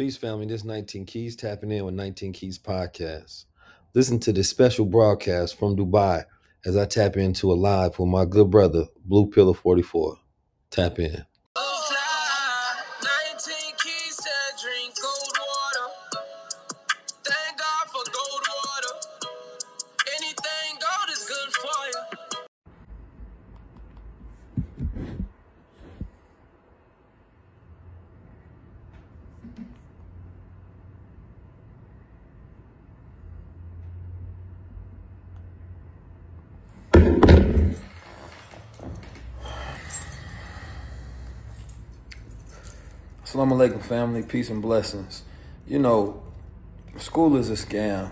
Peace, family. This 19 Keys tapping in with 19 Keys podcast. Listen to this special broadcast from Dubai as I tap into a live with my good brother, Blue Pillar 44. Tap in. Assalamu alaikum, family. Peace and blessings. You know, school is a scam.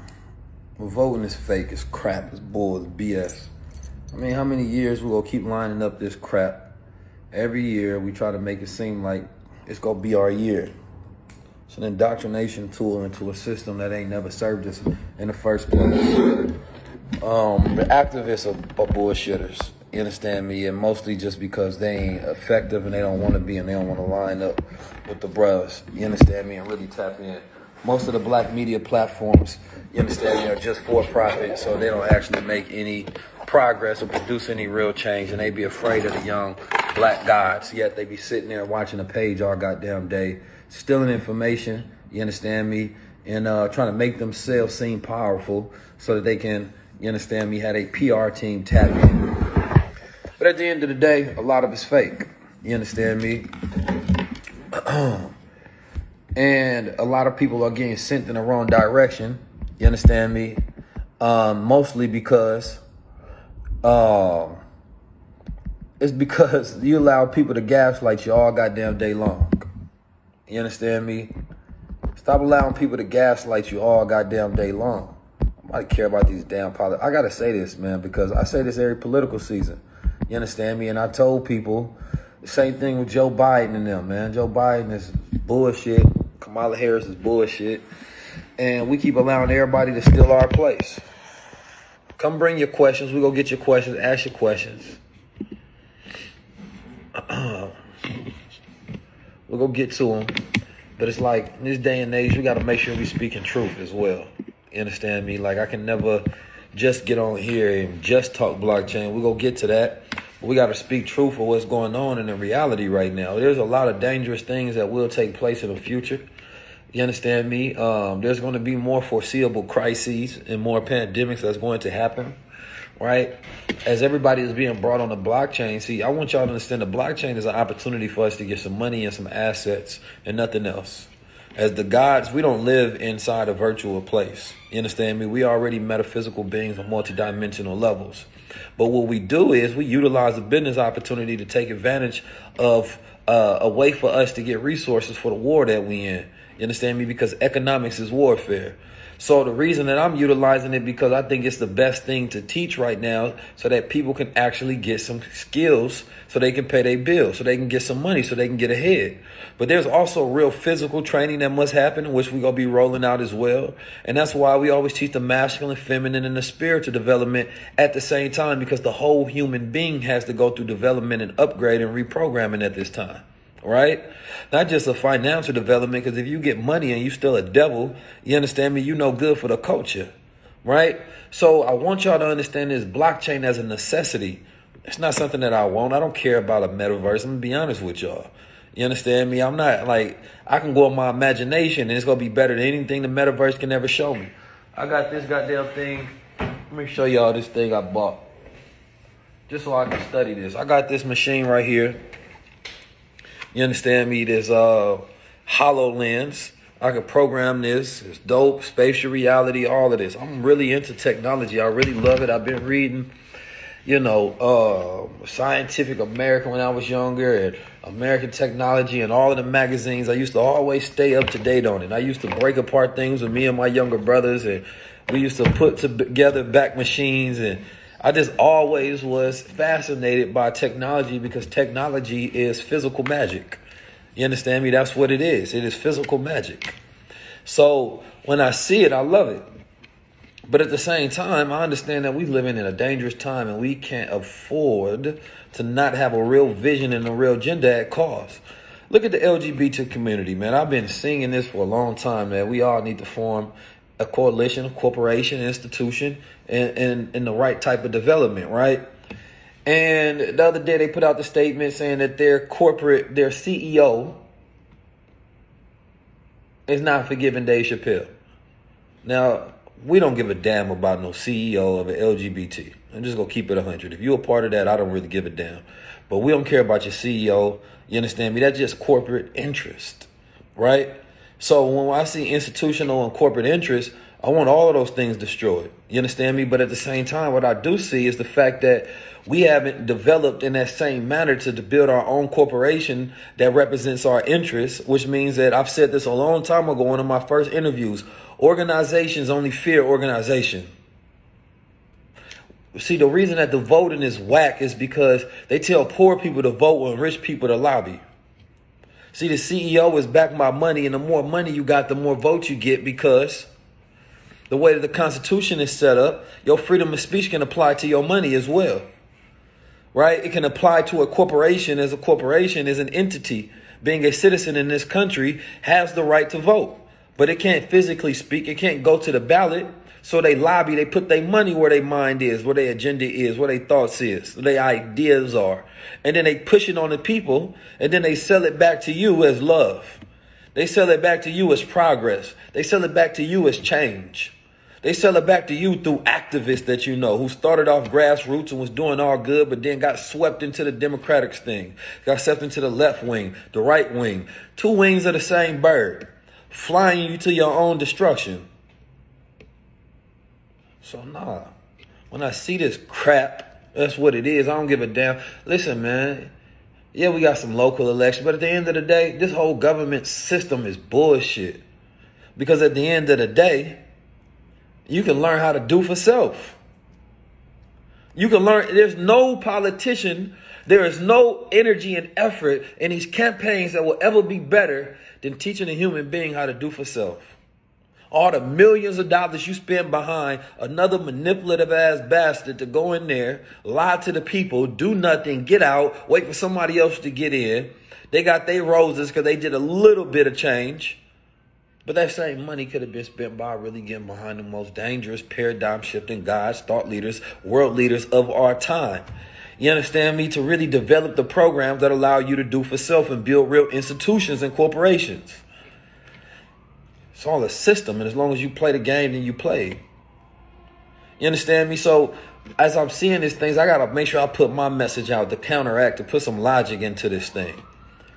Voting is fake. It's crap. It's bull. It's BS. I mean, how many years we gonna keep lining up this crap? Every year we try to make it seem like it's gonna be our year. It's an indoctrination tool into a system that ain't never served us in the first place. Um, the activists are, are bullshitters. You understand me? And mostly just because they ain't effective and they don't want to be and they don't want to line up with the brothers. You understand me? And really tap in. Most of the black media platforms, you understand me, are just for profit, so they don't actually make any progress or produce any real change, and they be afraid of the young black gods. Yet they be sitting there watching a page all goddamn day, stealing information. You understand me? And uh, trying to make themselves seem powerful so that they can, you understand me, had a PR team tap in. But at the end of the day, a lot of it's fake. You understand me? and a lot of people are getting sent in the wrong direction. You understand me? Um, mostly because um, it's because you allow people to gaslight you all goddamn day long. You understand me? Stop allowing people to gaslight you all goddamn day long. I don't care about these damn politics. I gotta say this, man, because I say this every political season. You understand me? And I told people the same thing with Joe Biden and them, man. Joe Biden is bullshit. Kamala Harris is bullshit. And we keep allowing everybody to steal our place. Come bring your questions. We go get your questions. Ask your questions. we'll go get to them. But it's like in this day and age, we got to make sure we speaking truth as well. You understand me? Like I can never just get on here and just talk blockchain. We're going to get to that. We got to speak truth for what's going on in the reality right now. There's a lot of dangerous things that will take place in the future. You understand me? Um, there's going to be more foreseeable crises and more pandemics that's going to happen, right? As everybody is being brought on the blockchain, see, I want y'all to understand the blockchain is an opportunity for us to get some money and some assets and nothing else. As the gods, we don't live inside a virtual place. You understand me? We already metaphysical beings on multidimensional levels. But what we do is we utilize a business opportunity to take advantage of uh, a way for us to get resources for the war that we in. You understand me? Because economics is warfare. So the reason that I'm utilizing it because I think it's the best thing to teach right now so that people can actually get some skills so they can pay their bills, so they can get some money, so they can get ahead. But there's also real physical training that must happen, which we're going to be rolling out as well. And that's why we always teach the masculine, feminine, and the spiritual development at the same time because the whole human being has to go through development and upgrade and reprogramming at this time right? Not just a financial development, because if you get money and you still a devil, you understand me, you no good for the culture, right? So I want y'all to understand this blockchain as a necessity. It's not something that I want. I don't care about a metaverse. I'm gonna be honest with y'all. You understand me? I'm not like I can go on my imagination and it's gonna be better than anything the metaverse can ever show me. I got this goddamn thing. Let me show y'all this thing I bought. Just so I can study this. I got this machine right here. You understand me? This uh HoloLens. I can program this. It's dope. Spatial reality, all of this. I'm really into technology. I really love it. I've been reading, you know, uh, Scientific American when I was younger, and American technology and all of the magazines. I used to always stay up to date on it. I used to break apart things with me and my younger brothers, and we used to put together back machines. And I just always was fascinated by technology because technology is physical magic. You understand me? That's what it is. It is physical magic. So when I see it, I love it. But at the same time, I understand that we're living in a dangerous time and we can't afford to not have a real vision and a real agenda at cost. Look at the LGBT community, man. I've been singing this for a long time, man. We all need to form a coalition, corporation, institution, and, and, and the right type of development, right? And the other day they put out the statement saying that their corporate, their CEO is not forgiving Dave Chappelle. Now, we don't give a damn about no CEO of an LGBT. I'm just gonna keep it 100. If you're a part of that, I don't really give a damn. But we don't care about your CEO. You understand me? That's just corporate interest, right? So when I see institutional and corporate interests, I want all of those things destroyed. You understand me? But at the same time, what I do see is the fact that we haven't developed in that same manner to, to build our own corporation that represents our interests, which means that I've said this a long time ago one of my first interviews. Organizations only fear organization. See, the reason that the voting is whack is because they tell poor people to vote and rich people to lobby. See, the CEO is back my money, and the more money you got, the more votes you get because the way that the Constitution is set up, your freedom of speech can apply to your money as well. Right? It can apply to a corporation as a corporation, as an entity. Being a citizen in this country has the right to vote but it can't physically speak. It can't go to the ballot. So they lobby, they put their money where their mind is, where their agenda is, where their thoughts is, their ideas are. And then they push it on the people, and then they sell it back to you as love. They sell it back to you as progress. They sell it back to you as change. They sell it back to you through activists that you know who started off grassroots and was doing all good, but then got swept into the Democratic thing, got swept into the left wing, the right wing. Two wings of the same bird flying you to your own destruction. So nah. When I see this crap, that's what it is. I don't give a damn. Listen, man. Yeah, we got some local elections, but at the end of the day, this whole government system is bullshit. Because at the end of the day, you can learn how to do for self. You can learn, there's no politician, there is no energy and effort in these campaigns that will ever be better than teaching a human being how to do for self. All the millions of dollars you spend behind another manipulative ass bastard to go in there, lie to the people, do nothing, get out, wait for somebody else to get in. They got their roses because they did a little bit of change. But that same money could have been spent by really getting behind the most dangerous paradigm shifting guys, thought leaders, world leaders of our time. You understand me? To really develop the programs that allow you to do for self and build real institutions and corporations. It's all a system, and as long as you play the game, then you play. You understand me? So as I'm seeing these things, I gotta make sure I put my message out to counteract, to put some logic into this thing.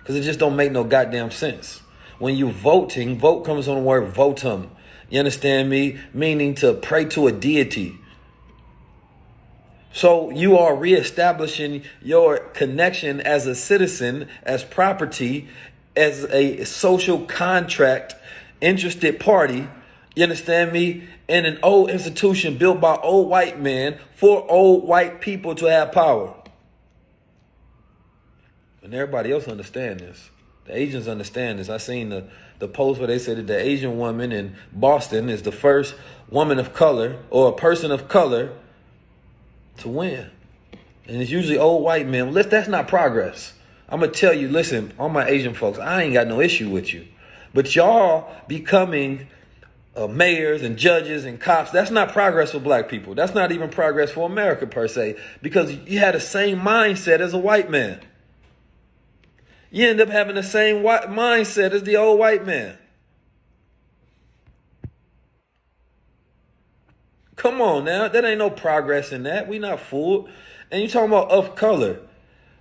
Cause it just don't make no goddamn sense. When you voting, vote comes on the word votum. You understand me? Meaning to pray to a deity. So you are reestablishing your connection as a citizen, as property, as a social contract, interested party. You understand me? In an old institution built by old white men for old white people to have power. And everybody else understand this. The Asians understand this. I seen the, the post where they said that the Asian woman in Boston is the first woman of color or a person of color to win. And it's usually old white men. Listen, that's not progress. I'm gonna tell you, listen, all my Asian folks, I ain't got no issue with you. But y'all becoming uh, mayors and judges and cops, that's not progress for black people. That's not even progress for America per se, because you had the same mindset as a white man. You end up having the same white mindset as the old white man. Come on now, that ain't no progress in that. We not fooled. And you talking about of color.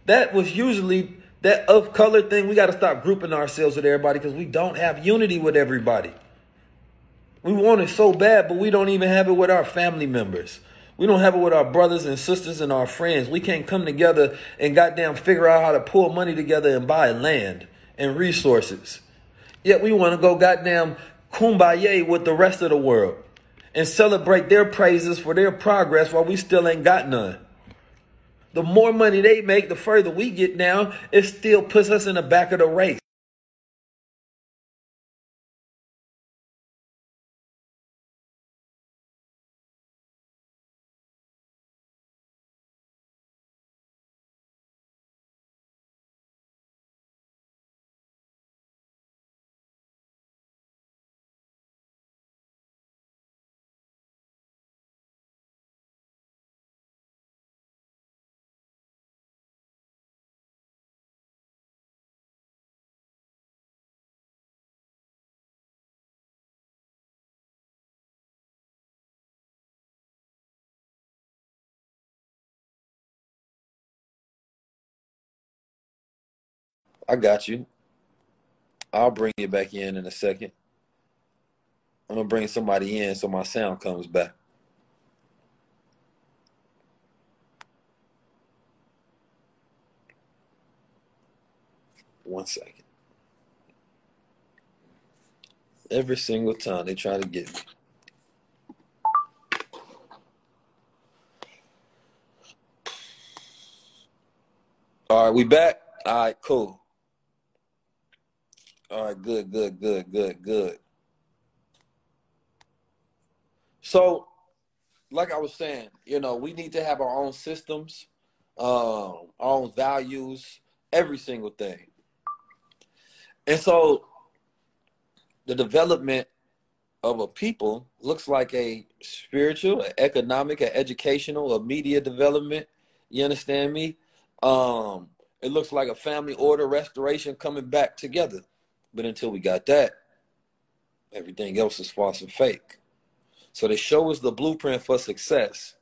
That was usually that of color thing. We got to stop grouping ourselves with everybody because we don't have unity with everybody. We want it so bad, but we don't even have it with our family members. We don't have it with our brothers and sisters and our friends. We can't come together and goddamn figure out how to pull money together and buy land and resources. Yet we want to go goddamn kumbaya with the rest of the world and celebrate their praises for their progress while we still ain't got none. The more money they make, the further we get down, it still puts us in the back of the race. I got you. I'll bring you back in in a second. I'm gonna bring somebody in so my sound comes back. One second. Every single time they try to get me. All right, we back. All right, cool. All right, good, good, good, good, good. So, like I was saying, you know, we need to have our own systems, um, our own values, every single thing. And so, the development of a people looks like a spiritual, a economic, a educational, a media development. You understand me? Um, it looks like a family order restoration coming back together. But until we got that, everything else is false and fake. So they show us the blueprint for success,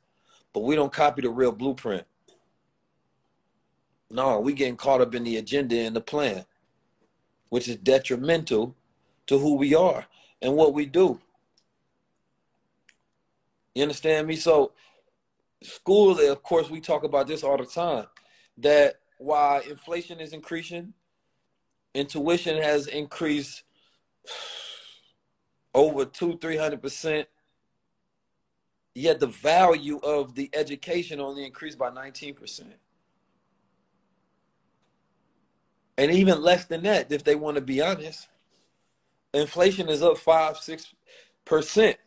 but we don't copy the real blueprint. No, we getting caught up in the agenda and the plan, which is detrimental to who we are and what we do. You understand me? So school, of course, we talk about this all the time. That while inflation is increasing, intuition has increased over two, three hundred percent. Yet the value of the education only increased by 19%. And even less than that, if they want to be honest. Inflation is up five, six percent.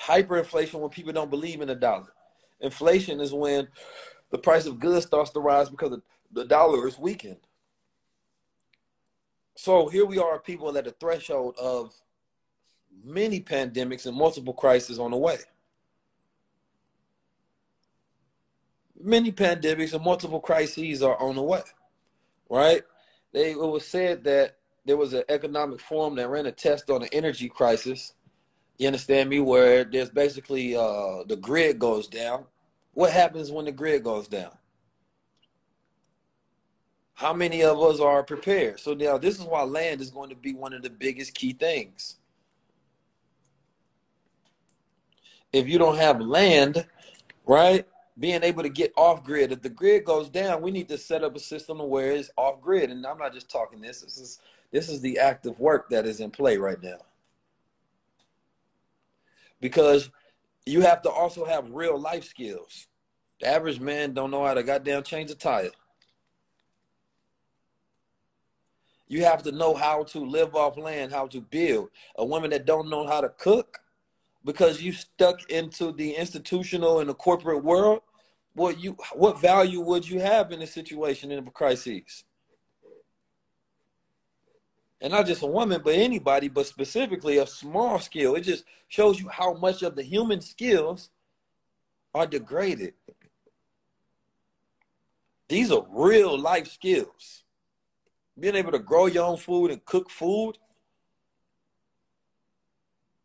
Hyperinflation when people don't believe in the dollar. Inflation is when the price of goods starts to rise because the dollar is weakened. So here we are, people at the threshold of many pandemics and multiple crises on the way. Many pandemics and multiple crises are on the way, right? They it was said that there was an economic forum that ran a test on the energy crisis. You understand me? Where there's basically uh, the grid goes down. What happens when the grid goes down? How many of us are prepared? So now this is why land is going to be one of the biggest key things. If you don't have land, right? Being able to get off grid. If the grid goes down, we need to set up a system where it's off grid. And I'm not just talking this. This is this is the active work that is in play right now. Because you have to also have real life skills. The average man don't know how to goddamn change a tire. You have to know how to live off land, how to build. A woman that don't know how to cook because you stuck into the institutional and the corporate world, what you what value would you have in a situation in a crisis? And not just a woman, but anybody, but specifically a small skill. It just shows you how much of the human skills are degraded. These are real life skills being able to grow your own food and cook food.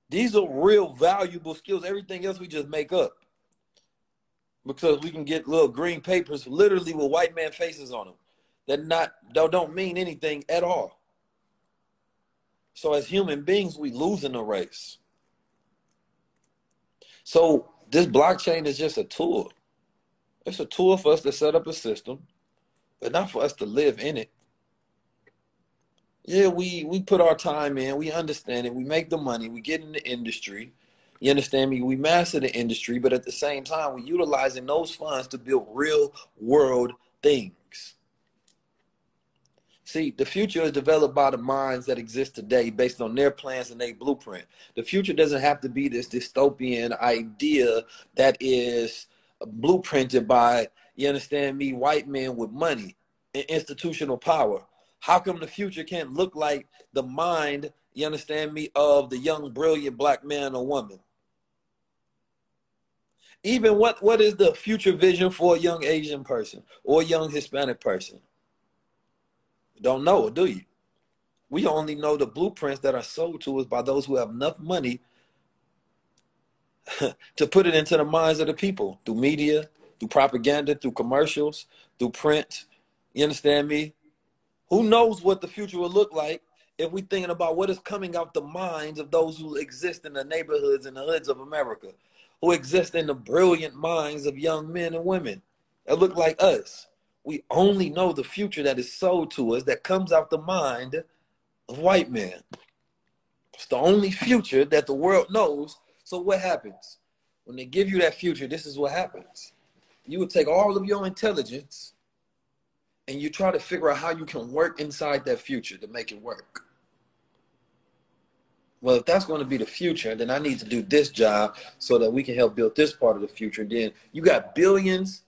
These are real valuable skills. Everything else we just make up. Because we can get little green papers literally with white man faces on them that not don't mean anything at all. So as human beings, we lose in the race. So this blockchain is just a tool. It's a tool for us to set up a system, but not for us to live in it. Yeah, we we put our time in, we understand it, we make the money, we get in the industry. You understand me? We master the industry, but at the same time, we're utilizing those funds to build real world things. See, the future is developed by the minds that exist today based on their plans and their blueprint. The future doesn't have to be this dystopian idea that is blueprinted by, you understand me, white men with money and institutional power. How come the future can't look like the mind, you understand me, of the young, brilliant black man or woman? Even what, what is the future vision for a young Asian person or a young Hispanic person? Don't know, do you? We only know the blueprints that are sold to us by those who have enough money to put it into the minds of the people through media, through propaganda, through commercials, through print. You understand me? Who knows what the future will look like if we're thinking about what is coming out the minds of those who exist in the neighborhoods and the hoods of America, who exist in the brilliant minds of young men and women that look like us we only know the future that is sold to us that comes out the mind of white men. It's the only future that the world knows. So what happens? When they give you that future, this is what happens. You would take all of your intelligence and you try to figure out how you can work inside that future to make it work. Well, if that's going to be the future, then I need to do this job so that we can help build this part of the future. And then you got billions,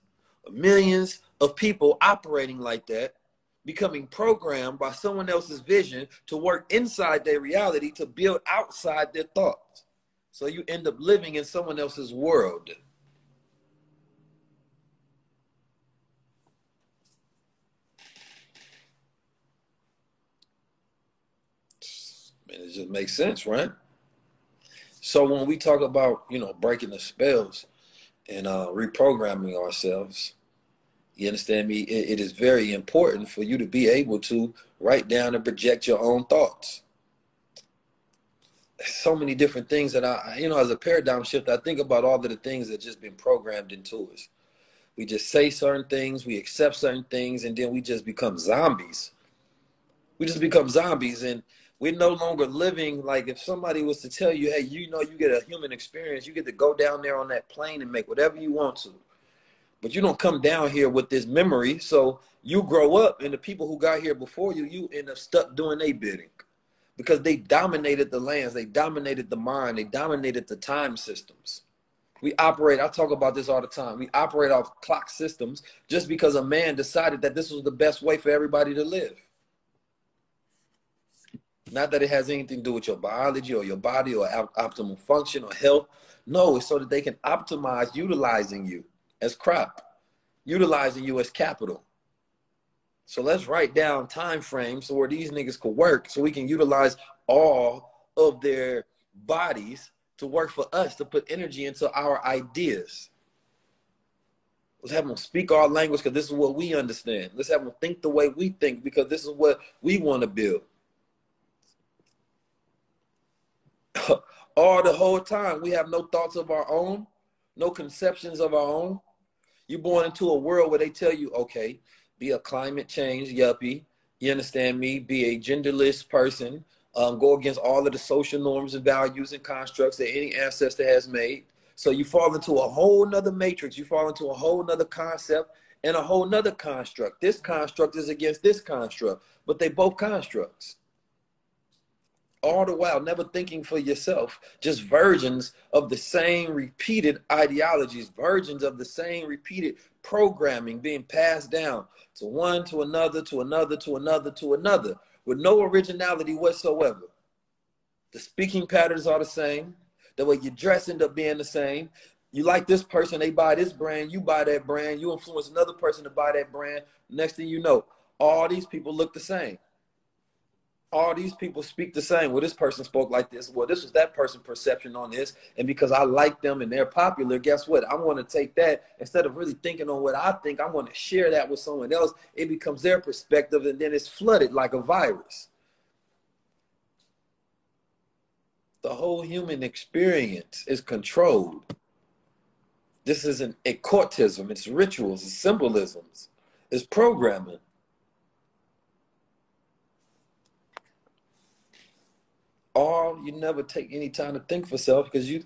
millions, of people operating like that, becoming programmed by someone else's vision to work inside their reality to build outside their thoughts. So you end up living in someone else's world. Man, it just makes sense, right? So when we talk about, you know, breaking the spells and uh, reprogramming ourselves, you understand me? It, it is very important for you to be able to write down and project your own thoughts. So many different things that I, you know, as a paradigm shift, I think about all of the things that just been programmed into us. We just say certain things, we accept certain things, and then we just become zombies. We just become zombies, and we're no longer living like if somebody was to tell you, hey, you know, you get a human experience, you get to go down there on that plane and make whatever you want to but you don't come down here with this memory. So you grow up, and the people who got here before you, you end up stuck doing their bidding because they dominated the lands, they dominated the mind, they dominated the time systems. We operate, I talk about this all the time. We operate off clock systems just because a man decided that this was the best way for everybody to live. Not that it has anything to do with your biology or your body or optimal function or health. No, it's so that they can optimize utilizing you as crop, utilizing you as capital. So let's write down time frames so where these niggas could work so we can utilize all of their bodies to work for us to put energy into our ideas. Let's have them speak our language because this is what we understand. Let's have them think the way we think because this is what we want to build. all the whole time we have no thoughts of our own, no conceptions of our own, you're born into a world where they tell you, okay, be a climate change yuppie. You understand me? Be a genderless person. Um, go against all of the social norms and values and constructs that any ancestor has made. So you fall into a whole nother matrix. You fall into a whole nother concept and a whole nother construct. This construct is against this construct, but they both constructs all the while never thinking for yourself, just virgins of the same repeated ideologies, virgins of the same repeated programming being passed down to one, to another, to another, to another, to another, with no originality whatsoever. The speaking patterns are the same. The way you dress end up being the same. You like this person, they buy this brand, you buy that brand, you influence another person to buy that brand. Next thing you know, all these people look the same all these people speak the same. Well, this person spoke like this. Well, this was that person's perception on this. And because I like them and they're popular, guess what? I want to take that instead of really thinking on what I think, I want to share that with someone else. It becomes their perspective and then it's flooded like a virus. The whole human experience is controlled This isn't occultism, it's rituals, it's symbolisms, it's programming. Or you never take any time to think for self because you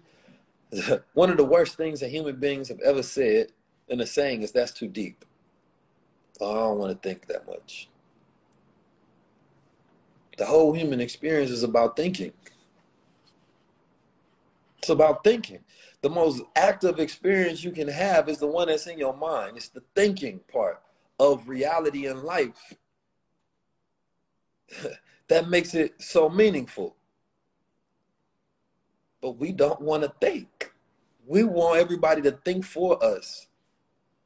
one of the worst things that human beings have ever said in a saying is that's too deep. I don't want to think that much. The whole human experience is about thinking. It's about thinking. The most active experience you can have is the one that's in your mind. It's the thinking part of reality and life. that makes it so meaningful. But we don't want to think. We want everybody to think for us.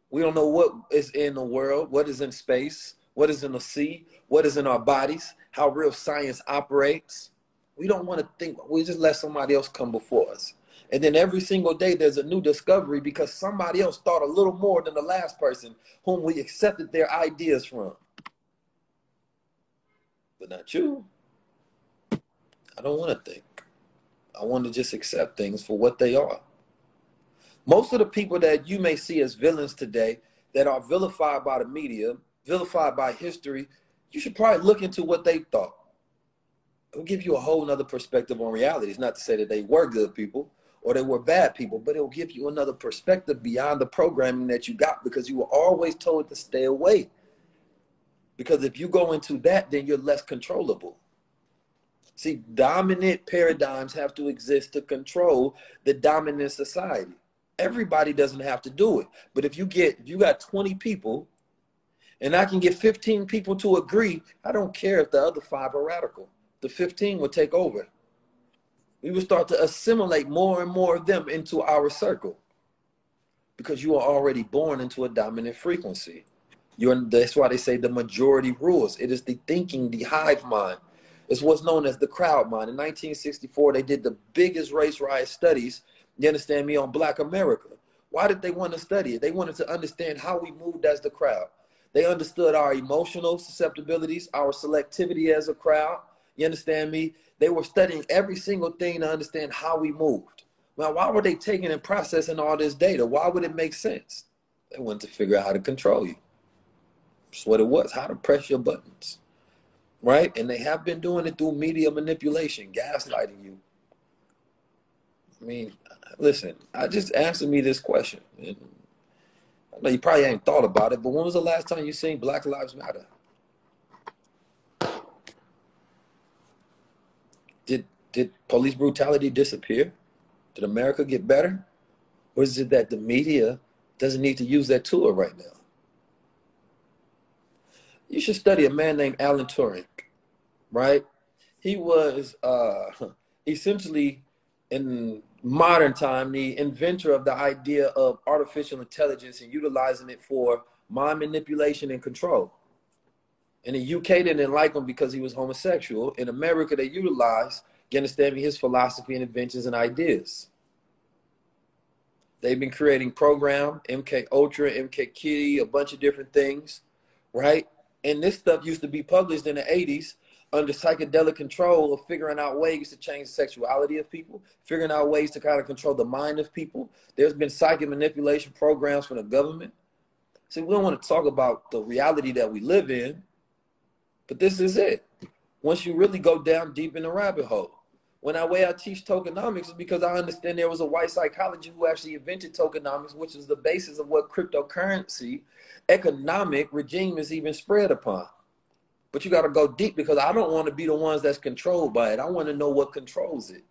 We don't know what is in the world, what is in space, what is in the sea, what is in our bodies, how real science operates. We don't want to think, we just let somebody else come before us. And then every single day there's a new discovery because somebody else thought a little more than the last person whom we accepted their ideas from. But not you. I don't want to think. I want to just accept things for what they are. Most of the people that you may see as villains today that are vilified by the media, vilified by history, you should probably look into what they thought. It'll give you a whole nother perspective on reality. It's not to say that they were good people or they were bad people, but it'll give you another perspective beyond the programming that you got because you were always told to stay away. Because if you go into that, then you're less controllable. See, dominant paradigms have to exist to control the dominant society. Everybody doesn't have to do it. But if you get, if you got 20 people and I can get 15 people to agree, I don't care if the other five are radical. The 15 will take over. We will start to assimilate more and more of them into our circle because you are already born into a dominant frequency. You're, that's why they say the majority rules. It is the thinking, the hive mind. It's what's known as the crowd mind. In 1964, they did the biggest race riot studies, you understand me, on black America. Why did they want to study it? They wanted to understand how we moved as the crowd. They understood our emotional susceptibilities, our selectivity as a crowd. You understand me? They were studying every single thing to understand how we moved. Well, why were they taking and processing all this data? Why would it make sense? They wanted to figure out how to control you. That's what it was, how to press your buttons. Right? And they have been doing it through media manipulation, gaslighting you. I mean, listen, I just answered me this question. And I know you probably ain't thought about it, but when was the last time you seen Black Lives Matter? Did did police brutality disappear? Did America get better? Or is it that the media doesn't need to use that tool right now? You should study a man named Alan Turing, right? He was uh, essentially in modern time the inventor of the idea of artificial intelligence and utilizing it for mind manipulation and control. In the UK, they didn't like him because he was homosexual. In America, they utilized, me, his philosophy and inventions and ideas. They've been creating program, MK Ultra, MK Kitty, a bunch of different things, right? And this stuff used to be published in the 80s under psychedelic control of figuring out ways to change the sexuality of people, figuring out ways to kind of control the mind of people. There's been psychic manipulation programs from the government. See, we don't want to talk about the reality that we live in, but this is it. Once you really go down deep in the rabbit hole. When I way I teach tokenomics is because I understand there was a white psychologist who actually invented tokenomics, which is the basis of what cryptocurrency economic regime is even spread upon. But you got to go deep because I don't want to be the ones that's controlled by it. I want to know what controls it.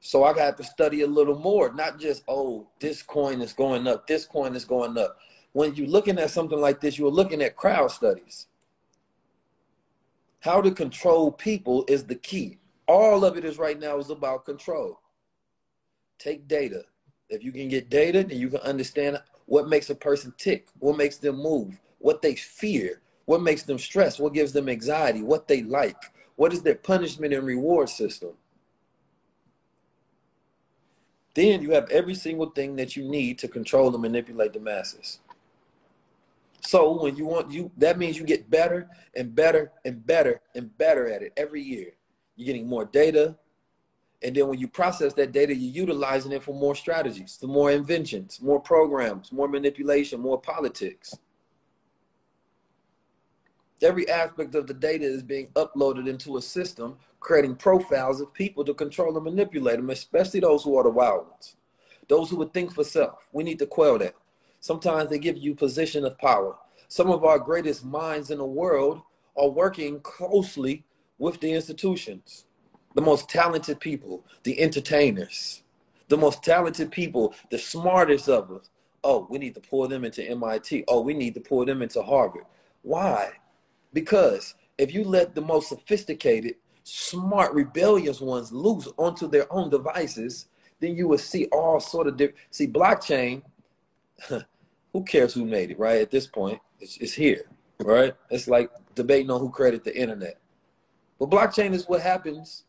So I got to study a little more, not just, oh, this coin is going up, this coin is going up. When you're looking at something like this, you're looking at crowd studies. How to control people is the key. All of it is right now is about control. Take data. If you can get data, then you can understand what makes a person tick, what makes them move, what they fear, what makes them stress? What gives them anxiety? What they like? What is their punishment and reward system? Then you have every single thing that you need to control and manipulate the masses. So when you want you that means you get better and better and better and better at it every year. You're getting more data, And then when you process that data, you're utilizing it for more strategies, for more inventions, more programs, more manipulation, more politics. Every aspect of the data is being uploaded into a system, creating profiles of people to control and manipulate them, especially those who are the wild ones, those who would think for self. We need to quell that. Sometimes they give you position of power. Some of our greatest minds in the world are working closely with the institutions. The most talented people, the entertainers, the most talented people, the smartest of us. Oh, we need to pour them into MIT. Oh, we need to pour them into Harvard. Why? Because if you let the most sophisticated, smart, rebellious ones loose onto their own devices, then you will see all sort of different. See, blockchain, who cares who made it, right? At this point, it's, it's here, right? It's like debating on who created the internet. But blockchain is what happens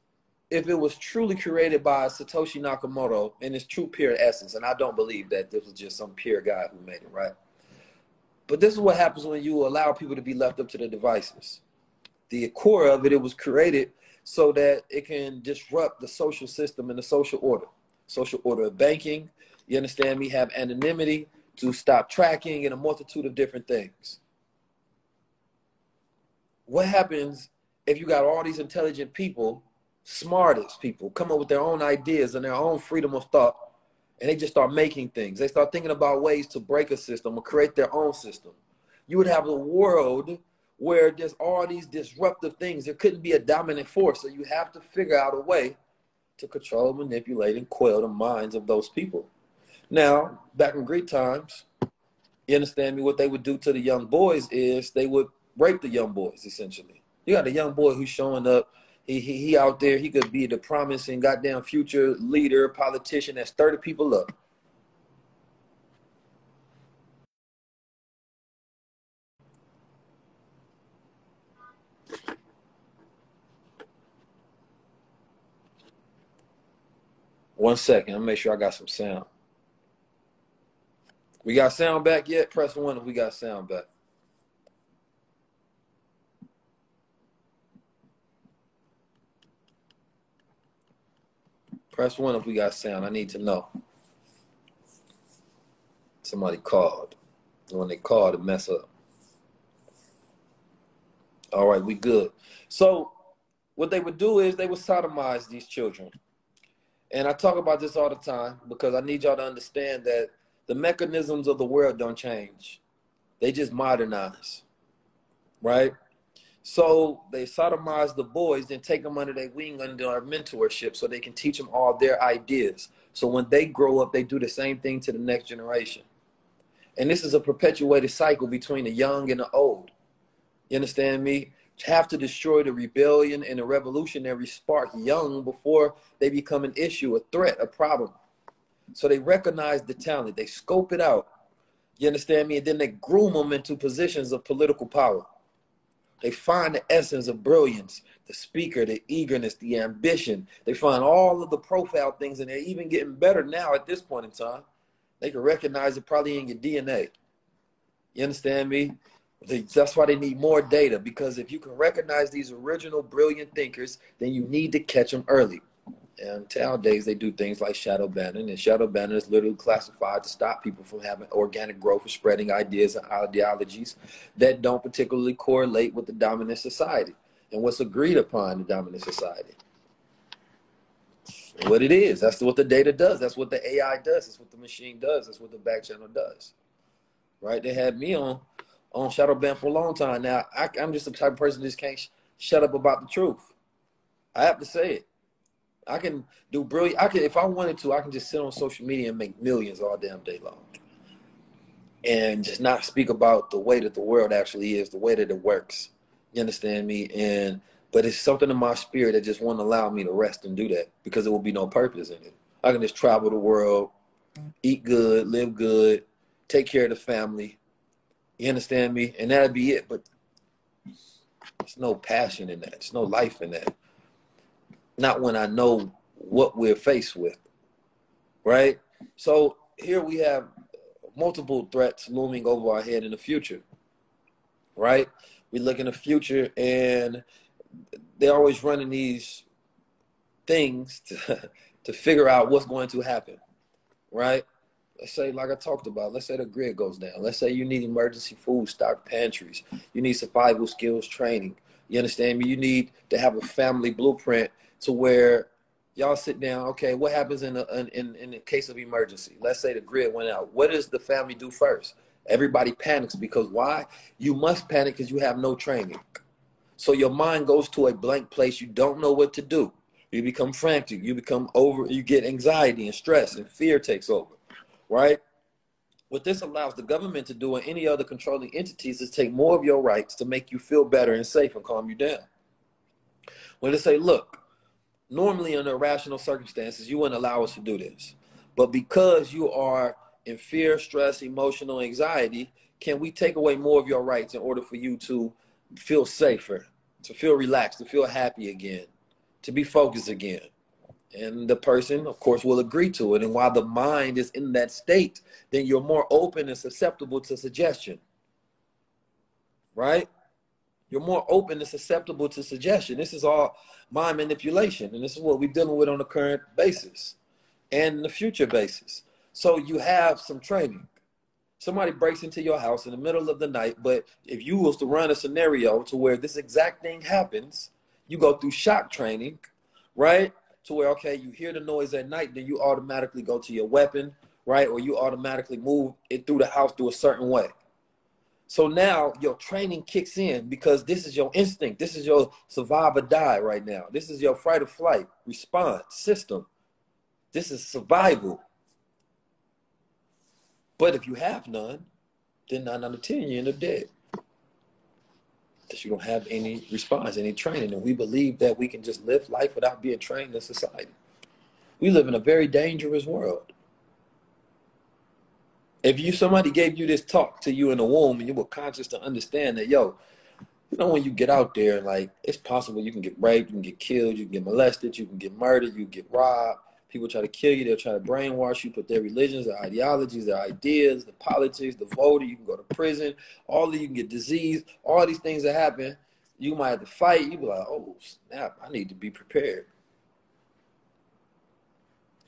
if it was truly created by Satoshi Nakamoto in its true pure essence. And I don't believe that this was just some pure guy who made it, right? But this is what happens when you allow people to be left up to their devices. The core of it, it was created so that it can disrupt the social system and the social order. Social order of banking, you understand me, have anonymity to stop tracking and a multitude of different things. What happens if you got all these intelligent people, smartest people, come up with their own ideas and their own freedom of thought, and they just start making things. They start thinking about ways to break a system or create their own system. You would have a world where there's all these disruptive things. There couldn't be a dominant force. So you have to figure out a way to control, manipulate, and quell the minds of those people. Now, back in Greek times, you understand me? What they would do to the young boys is they would rape the young boys, essentially. You got a young boy who's showing up he, he, he out there, he could be the promising goddamn future leader, politician that's 30 people up. One second, I'll make sure I got some sound. We got sound back yet? Press one if we got sound back. Press one if we got sound. I need to know. Somebody called. When they called, it mess up. All right, we good. So what they would do is they would sodomize these children. And I talk about this all the time because I need y'all to understand that the mechanisms of the world don't change. They just modernize. Right? So they sodomize the boys, then take them under their wing, under our mentorship, so they can teach them all their ideas. So when they grow up, they do the same thing to the next generation. And this is a perpetuated cycle between the young and the old. You understand me? Have to destroy the rebellion and the revolutionary spark young before they become an issue, a threat, a problem. So they recognize the talent, they scope it out. You understand me? And then they groom them into positions of political power. They find the essence of brilliance, the speaker, the eagerness, the ambition. They find all of the profile things, and they're even getting better now at this point in time. They can recognize it probably in your DNA. You understand me? They, that's why they need more data because if you can recognize these original brilliant thinkers, then you need to catch them early. And nowadays they do things like shadow banning, and shadow banning is literally classified to stop people from having organic growth or spreading ideas and ideologies that don't particularly correlate with the dominant society and what's agreed upon in the dominant society. What it is, that's what the data does. That's what the AI does. That's what the machine does. That's what the back channel does. Right? They had me on on shadow ban for a long time. Now I, am just the type of person that just can't sh- shut up about the truth. I have to say it. I can do brilliant. I can, if I wanted to, I can just sit on social media and make millions all damn day long, and just not speak about the way that the world actually is, the way that it works. You understand me? And but it's something in my spirit that just won't allow me to rest and do that because there will be no purpose in it. I can just travel the world, eat good, live good, take care of the family. You understand me? And that'd be it. But there's no passion in that. There's no life in that not when I know what we're faced with. Right? So here we have multiple threats looming over our head in the future. Right? We look in the future and they're always running these things to, to figure out what's going to happen, right? Let's say, like I talked about, let's say the grid goes down. Let's say you need emergency food stock pantries. You need survival skills training. You understand me? You need to have a family blueprint to where y'all sit down. Okay, what happens in, a, in in the case of emergency? Let's say the grid went out. What does the family do first? Everybody panics because why? You must panic because you have no training. So your mind goes to a blank place. You don't know what to do. You become frantic. You become over. You get anxiety and stress, and fear takes over. Right? What this allows the government to do and any other controlling entities is take more of your rights to make you feel better and safe and calm you down. When they say, look, normally under rational circumstances, you wouldn't allow us to do this. But because you are in fear, stress, emotional anxiety, can we take away more of your rights in order for you to feel safer, to feel relaxed, to feel happy again, to be focused again? And the person, of course, will agree to it. And while the mind is in that state, then you're more open and susceptible to suggestion. Right? You're more open and susceptible to suggestion. This is all mind manipulation. And this is what we're dealing with on the current basis and the future basis. So you have some training. Somebody breaks into your house in the middle of the night, but if you was to run a scenario to where this exact thing happens, you go through shock training, right? To where okay, you hear the noise at night, then you automatically go to your weapon, right? Or you automatically move it through the house through a certain way. So now your training kicks in because this is your instinct. This is your survive or die right now. This is your fight or flight response system. This is survival. But if you have none, then nine out of 10, you end up dead. Because you don't have any response, any training. And we believe that we can just live life without being trained in society. We live in a very dangerous world. If you somebody gave you this talk to you in the womb and you were conscious to understand that, yo, you know, when you get out there, like it's possible you can get raped, you can get killed, you can get molested, you can get murdered, you get robbed, People try to kill you. They'll try to brainwash you, put their religions, their ideologies, their ideas, the politics, the voter. You can go to prison. All of you can get disease. All these things that happen, you might have to fight. You be like, oh snap! I need to be prepared.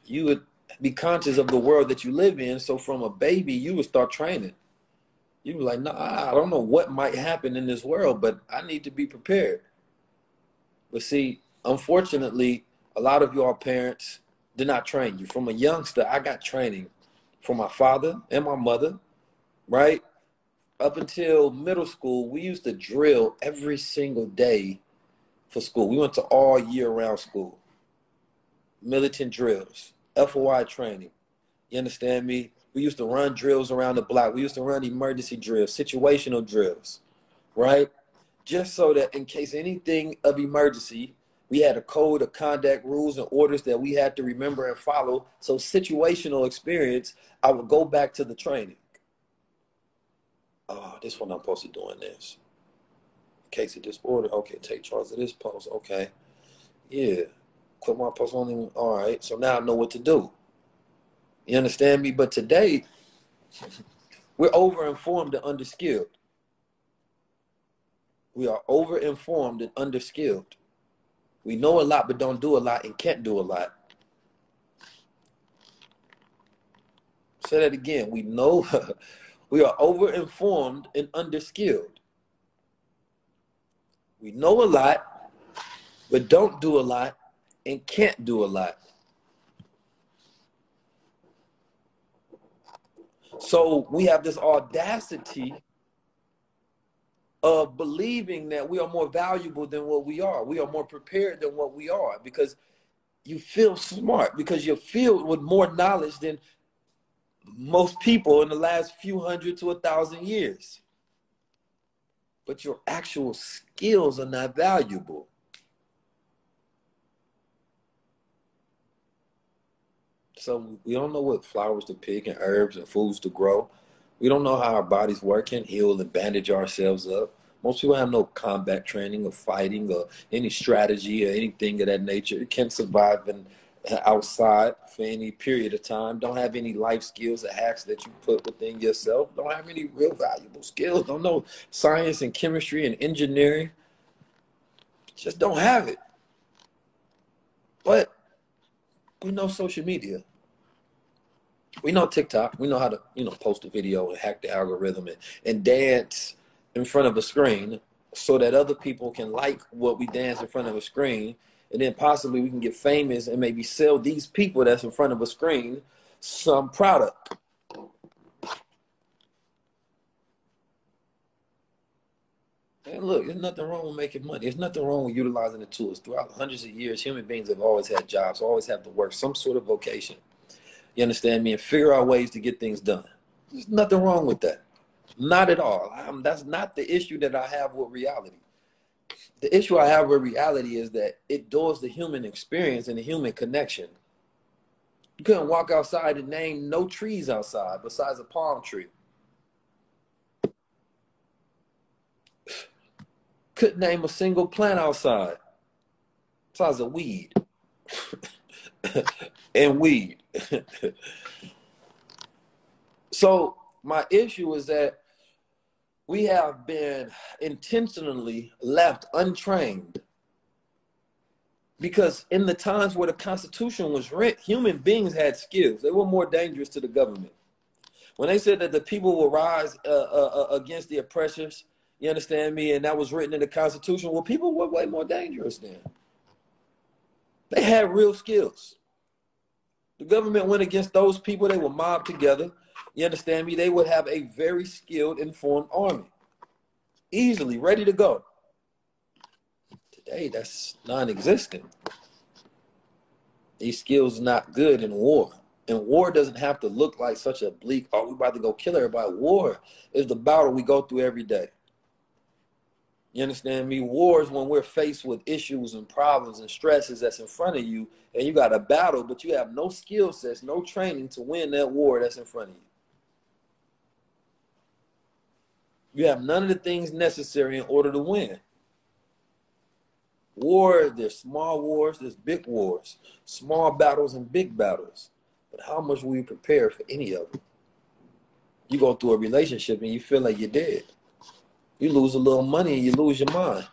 You would be conscious of the world that you live in. So from a baby, you would start training. You be like, nah, I don't know what might happen in this world, but I need to be prepared. But see, unfortunately, a lot of your parents did not train you. From a youngster, I got training from my father and my mother, right? Up until middle school, we used to drill every single day for school. We went to all year round school, militant drills, FOI training. You understand me? We used to run drills around the block. We used to run emergency drills, situational drills, right? Just so that in case anything of emergency, we had a code of conduct, rules, and orders that we had to remember and follow. So, situational experience, I would go back to the training. Oh, this one I'm supposed to doing this. In case of disorder, okay, take charge of this post. Okay. Yeah. Quit my post only. All right. So now I know what to do. You understand me? But today, we're over informed and underskilled. We are over informed and underskilled. We know a lot, but don't do a lot and can't do a lot. Say that again. We know we are over-informed and underskilled. We know a lot, but don't do a lot and can't do a lot. So we have this audacity of believing that we are more valuable than what we are. We are more prepared than what we are because you feel smart, because you're filled with more knowledge than most people in the last few hundred to a thousand years. But your actual skills are not valuable. So we don't know what flowers to pick and herbs and foods to grow. We don't know how our bodies work and heal and bandage ourselves up. Most people have no combat training or fighting or any strategy or anything of that nature. You can't survive in, outside for any period of time. Don't have any life skills or hacks that you put within yourself. Don't have any real valuable skills. Don't know science and chemistry and engineering. Just don't have it. But we know social media. We know TikTok. We know how to, you know, post a video and hack the algorithm and, and dance in front of a screen so that other people can like what we dance in front of a screen. And then possibly we can get famous and maybe sell these people that's in front of a screen some product. And look, there's nothing wrong with making money. There's nothing wrong with utilizing the tools. Throughout hundreds of years, human beings have always had jobs, always have to work some sort of vocation. You understand me? And figure out ways to get things done. There's nothing wrong with that. Not at all. I'm, that's not the issue that I have with reality. The issue I have with reality is that it doors the human experience and the human connection. You couldn't walk outside and name no trees outside besides a palm tree. Couldn't name a single plant outside besides a weed and weed. so my issue is that we have been intentionally left untrained because in the times where the Constitution was written, human beings had skills. They were more dangerous to the government. When they said that the people will rise uh, uh, uh, against the oppressors, you understand me, and that was written in the Constitution, well, people were way more dangerous then. They had real skills. The government went against those people, they were mobbed together. You understand me? They would have a very skilled, informed army, easily ready to go. Today, that's non-existent. These skills not good in war. And war doesn't have to look like such a bleak, oh, we about to go kill everybody. War is the battle we go through every day. You understand me? War is when we're faced with issues and problems and stresses that's in front of you, and you got a battle, but you have no skill sets, no training to win that war that's in front of you. You have none of the things necessary in order to win. War, there's small wars, there's big wars, small battles and big battles. But how much will you prepare for any of them? You go through a relationship and you feel like you're dead. You lose a little money and you lose your mind.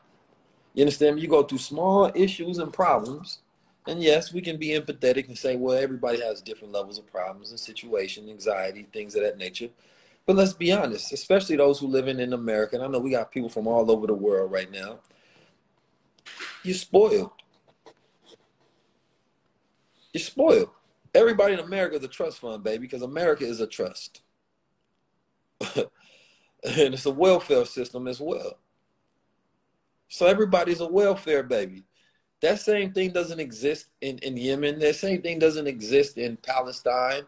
You understand? You go through small issues and problems. And yes, we can be empathetic and say, well, everybody has different levels of problems and situation, anxiety, things of that nature. But let's be honest, especially those who live in, in America, and I know we got people from all over the world right now. You're spoiled. You're spoiled. Everybody in America is a trust fund, baby, because America is a trust. and it's a welfare system as well. So everybody's a welfare baby. That same thing doesn't exist in, in Yemen. That same thing doesn't exist in Palestine.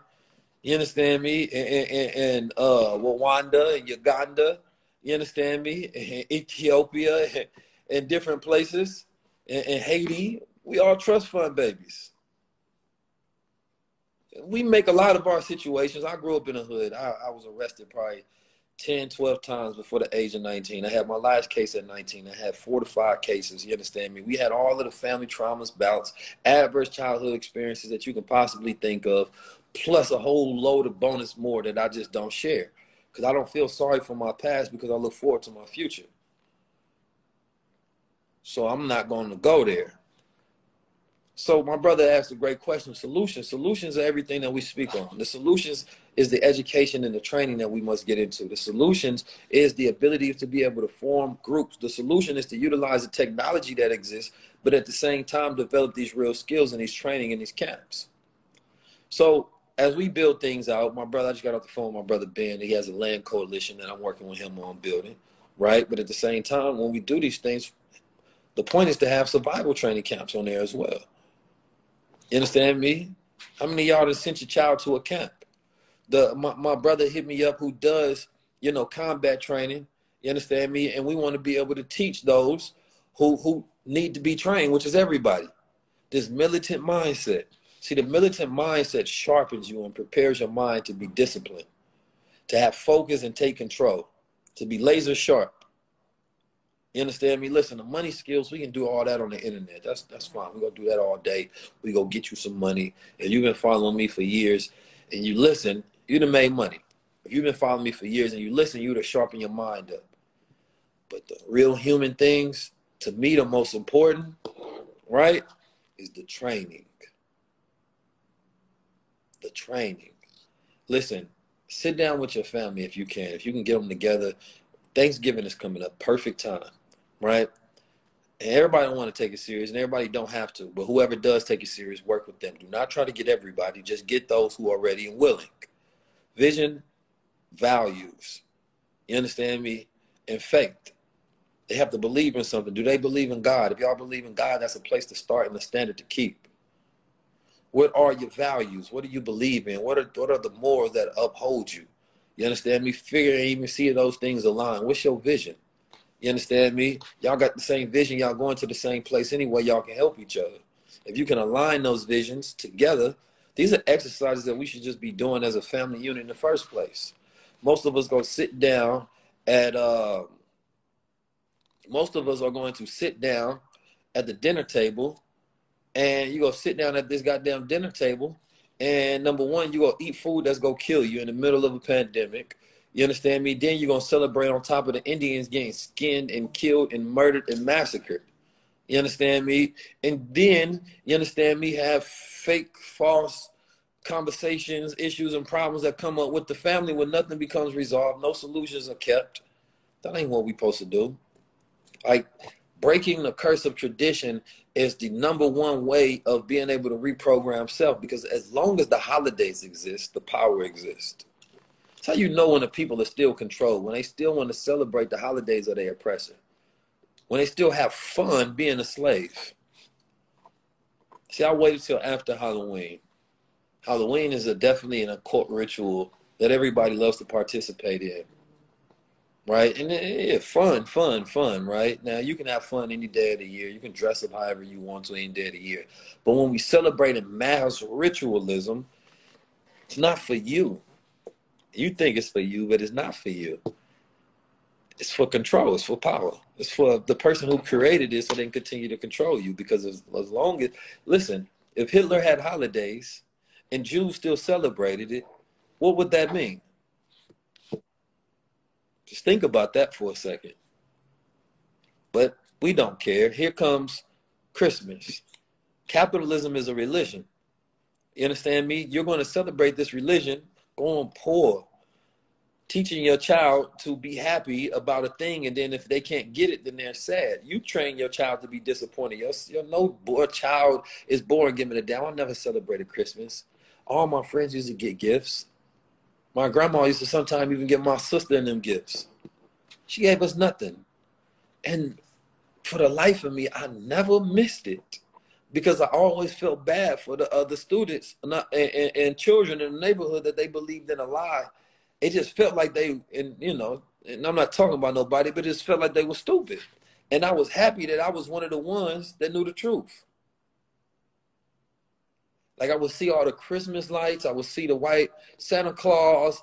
You understand me? And, uh, Rwanda and Uganda. You understand me? And Ethiopia and, and different places. And, and Haiti. We all trust fund babies. We make a lot of our situations. I grew up in a hood. I, I was arrested probably 10, 12 times before the age of 19. I had my last case at 19. I had four to five cases. You understand me? We had all of the family traumas, bouts, adverse childhood experiences that you can possibly think of plus a whole load of bonus more that I just don't share. Because I don't feel sorry for my past because I look forward to my future. So I'm not going to go there. So my brother asked a great question. Solutions. Solutions are everything that we speak on. The solutions is the education and the training that we must get into. The solutions is the ability to be able to form groups. The solution is to utilize the technology that exists, but at the same time develop these real skills and these training in these camps. So as we build things out, my brother, I just got off the phone with my brother Ben. He has a land coalition that I'm working with him on building, right? But at the same time, when we do these things, the point is to have survival training camps on there as well. You understand me? How many y'all have sent your child to a camp? The my, my brother hit me up who does, you know, combat training. You understand me? And we want to be able to teach those who who need to be trained, which is everybody. This militant mindset See, the militant mindset sharpens you and prepares your mind to be disciplined, to have focus and take control, to be laser sharp. You understand me? Listen, the money skills, we can do all that on the internet. That's that's fine. We're gonna do that all day. We go get you some money. And you've been following me for years and you listen, you'd have made money. If you've been following me for years and you listen, you'd have sharpened your mind up. But the real human things, to me, the most important, right? is the training. The training. Listen, sit down with your family if you can. If you can get them together, Thanksgiving is coming up. Perfect time, right? And everybody don't want to take it serious, and everybody don't have to. But whoever does take it serious, work with them. Do not try to get everybody. Just get those who are ready and willing. Vision, values. You understand me? And faith. They have to believe in something. Do they believe in God? If y'all believe in God, that's a place to start and a standard to keep. What are your values? What do you believe in? What are what are the morals that uphold you? You understand me? Figure and even see those things align. What's your vision? You understand me? Y'all got the same vision. Y'all going to the same place anyway. Y'all can help each other. If you can align those visions together, these are exercises that we should just be doing as a family unit in the first place. Most of us go sit down at. Uh, most of us are going to sit down at the dinner table, and you go sit down at this goddamn dinner table, and number one, you go eat food that's gonna kill you in the middle of a pandemic. You understand me? Then you're gonna celebrate on top of the Indians getting skinned and killed and murdered and massacred. You understand me? And then you understand me have fake, false conversations, issues, and problems that come up with the family when nothing becomes resolved, no solutions are kept. That ain't what we supposed to do. Like breaking the curse of tradition is the number one way of being able to reprogram self because as long as the holidays exist, the power exists. That's how you know when the people are still controlled, when they still want to celebrate the holidays of their oppressor, when they still have fun being a slave. See, I waited till after Halloween. Halloween is a definitely an occult ritual that everybody loves to participate in. Right? And eh, yeah, fun, fun, fun, right? Now you can have fun any day of the year. You can dress up however you want to any day of the year. But when we celebrate in mass ritualism, it's not for you. You think it's for you, but it's not for you. It's for control. It's for power. For the person who created it so they can continue to control you. Because as, as long as, listen, if Hitler had holidays and Jews still celebrated it, what would that mean? Just think about that for a second. But we don't care. Here comes Christmas. Capitalism is a religion. You understand me? You're going to celebrate this religion going poor, teaching your child to be happy about a thing, and then if they can't get it, then they're sad. You train your child to be disappointed. Your, your no boy child is born giving a damn. I never celebrated Christmas. All my friends used to get gifts. My grandma used to sometimes even give my sister and them gifts. She gave us nothing. And for the life of me, I never missed it because I always felt bad for the other students and, and, and, children in the neighborhood that they believed in a lie. It just felt like they, and you know, and I'm not talking about nobody, but it just felt like they were stupid. And I was happy that I was one of the ones that knew the truth. Like I would see all the Christmas lights, I would see the white Santa Claus.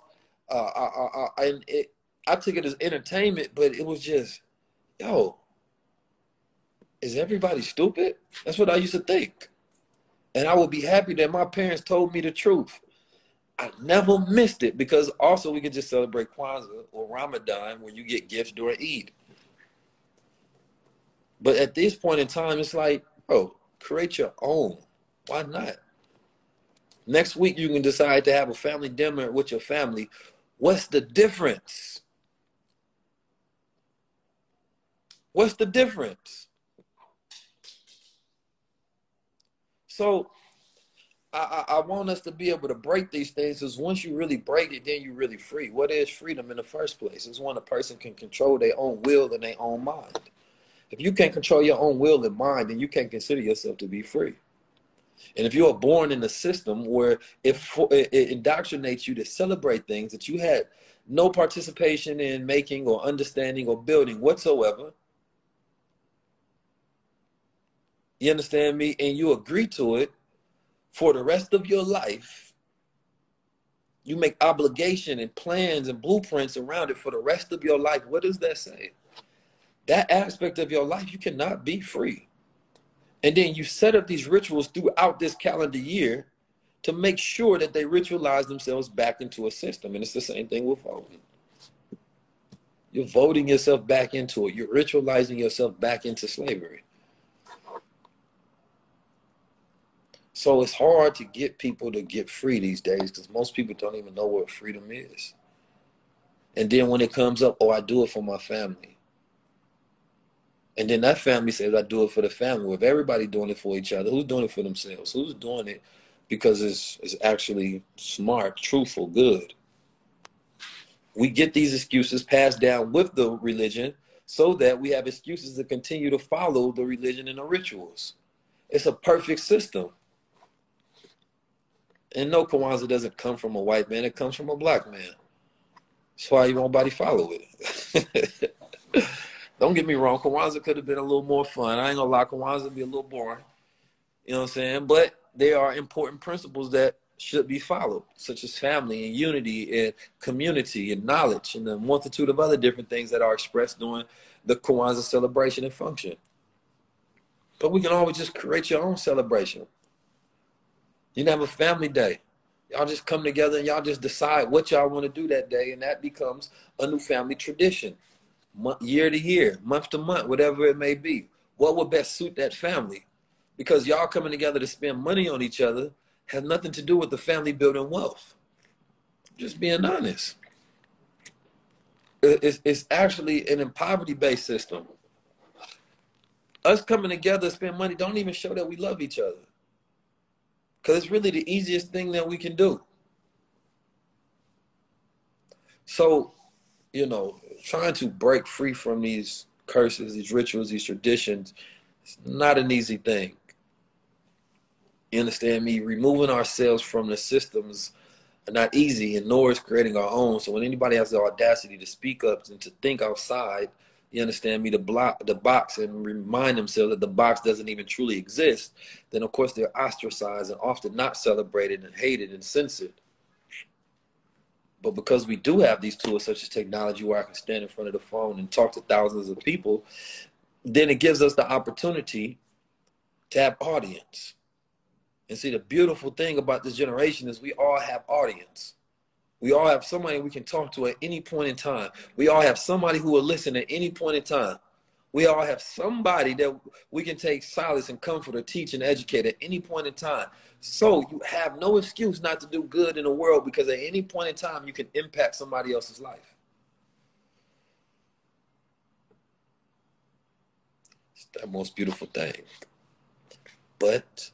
Uh, I, I, I, and it, I took it as entertainment, but it was just, yo, is everybody stupid? That's what I used to think. And I would be happy that my parents told me the truth. I never missed it because also we could just celebrate Kwanzaa or Ramadan when you get gifts during Eid. But at this point in time, it's like, oh, create your own. Why not? Next week, you can decide to have a family dinner with your family. What's the difference? What's the difference? So I, I, want us to be able to break these things because once you really break it, then you're really free. What is freedom in the first place? It's when a person can control their own will and their own mind. If you can't control your own will and mind, then you can't consider yourself to be free. And if you are born in a system where it, it indoctrinates you to celebrate things that you had no participation in making or understanding or building whatsoever, You understand me? And you agree to it for the rest of your life. You make obligation and plans and blueprints around it for the rest of your life. What does that say? That aspect of your life, you cannot be free. And then you set up these rituals throughout this calendar year to make sure that they ritualize themselves back into a system. And it's the same thing with voting. You're voting yourself back into it. You're ritualizing yourself back into slavery. So it's hard to get people to get free these days because most people don't even know what freedom is. And then when it comes up, oh, I do it for my family. And then that family says, I do it for the family. With everybody doing it for each other, who's doing it for themselves? Who's doing it because it's, it's actually smart, truthful, good? We get these excuses passed down with the religion so that we have excuses to continue to follow the religion and the rituals. It's a perfect system. And no, Kwanzaa doesn't come from a white man, it comes from a black man. That's why nobody follow it. Don't get me wrong, Kwanzaa could have been a little more fun. I ain't gonna lie, Kwanzaa be a little boring. You know what I'm saying? But there are important principles that should be followed, such as family and unity and community and knowledge and a multitude of other different things that are expressed during the Kwanzaa celebration and function. But we can always just create your own celebration. You have a family day. Y'all just come together and y'all just decide what y'all want to do that day, and that becomes a new family tradition year to year, month to month, whatever it may be. What would best suit that family? Because y'all coming together to spend money on each other has nothing to do with the family building wealth. Just being honest. It's, it's actually an poverty based system. Us coming together to spend money don't even show that we love each other. Because it's really the easiest thing that we can do. So, you know, trying to break free from these curses, these rituals, these traditions, it's not an easy thing. You understand me? Removing ourselves from the systems are not easy, and nor is creating our own. So when anybody has the audacity to speak up and to think outside, you understand me, the block the box and remind themselves that the box doesn't even truly exist, then of course they're ostracized and often not celebrated and hated and censored. But because we do have these tools such as technology where I can stand in front of the phone and talk to thousands of people, then it gives us the opportunity to have audience. And see, the beautiful thing about this generation is we all have audience. We all have somebody we can talk to at any point in time. We all have somebody who will listen at any point in time. We all have somebody that we can take solace and comfort or teach and educate at any point in time. So you have no excuse not to do good in the world because at any point in time you can impact somebody else's life. It's the most beautiful thing. But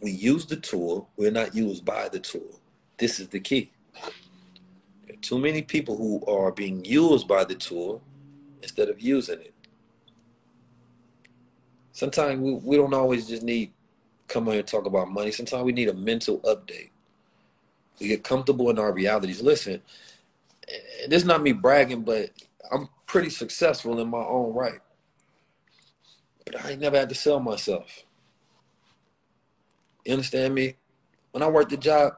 we use the tool, we're not used by the tool. This is the key. Too many people who are being used by the tool instead of using it. Sometimes we, we don't always just need come here and talk about money. Sometimes we need a mental update. We get comfortable in our realities. Listen, this is not me bragging, but I'm pretty successful in my own right. But I never had to sell myself. You understand me? When I worked the job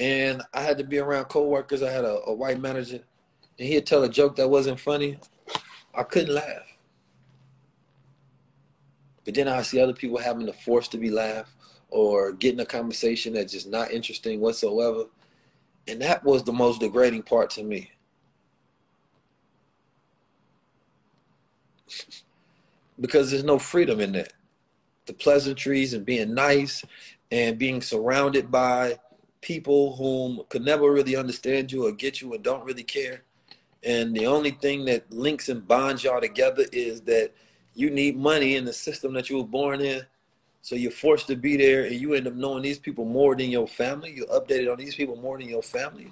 and I had to be around coworkers, I had a, a white manager, and he'd tell a joke that wasn't funny. I couldn't laugh. But then I see other people having to force to be laughed or getting a conversation that's just not interesting whatsoever. And that was the most degrading part to me. because there's no freedom in that. The pleasantries and being nice and being surrounded by people whom could never really understand you or get you and don't really care. And the only thing that links and bonds y'all together is that you need money in the system that you were born in. So you're forced to be there and you end up knowing these people more than your family. You're updated on these people more than your family.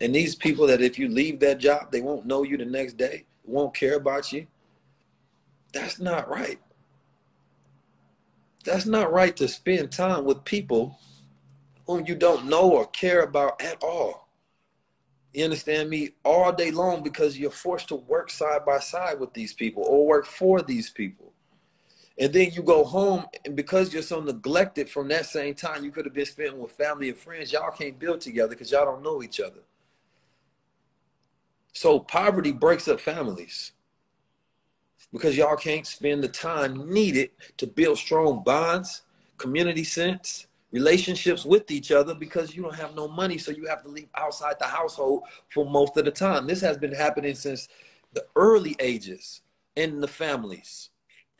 And these people that if you leave that job, they won't know you the next day, won't care about you. That's not right. That's not right to spend time with people whom you don't know or care about at all. You understand me? All day long because you're forced to work side by side with these people or work for these people. And then you go home, and because you're so neglected from that same time you could have been spending with family and friends, y'all can't build together because y'all don't know each other. So poverty breaks up families because y'all can't spend the time needed to build strong bonds, community sense, relationships with each other because you don't have no money, so you have to leave outside the household for most of the time. This has been happening since the early ages in the families.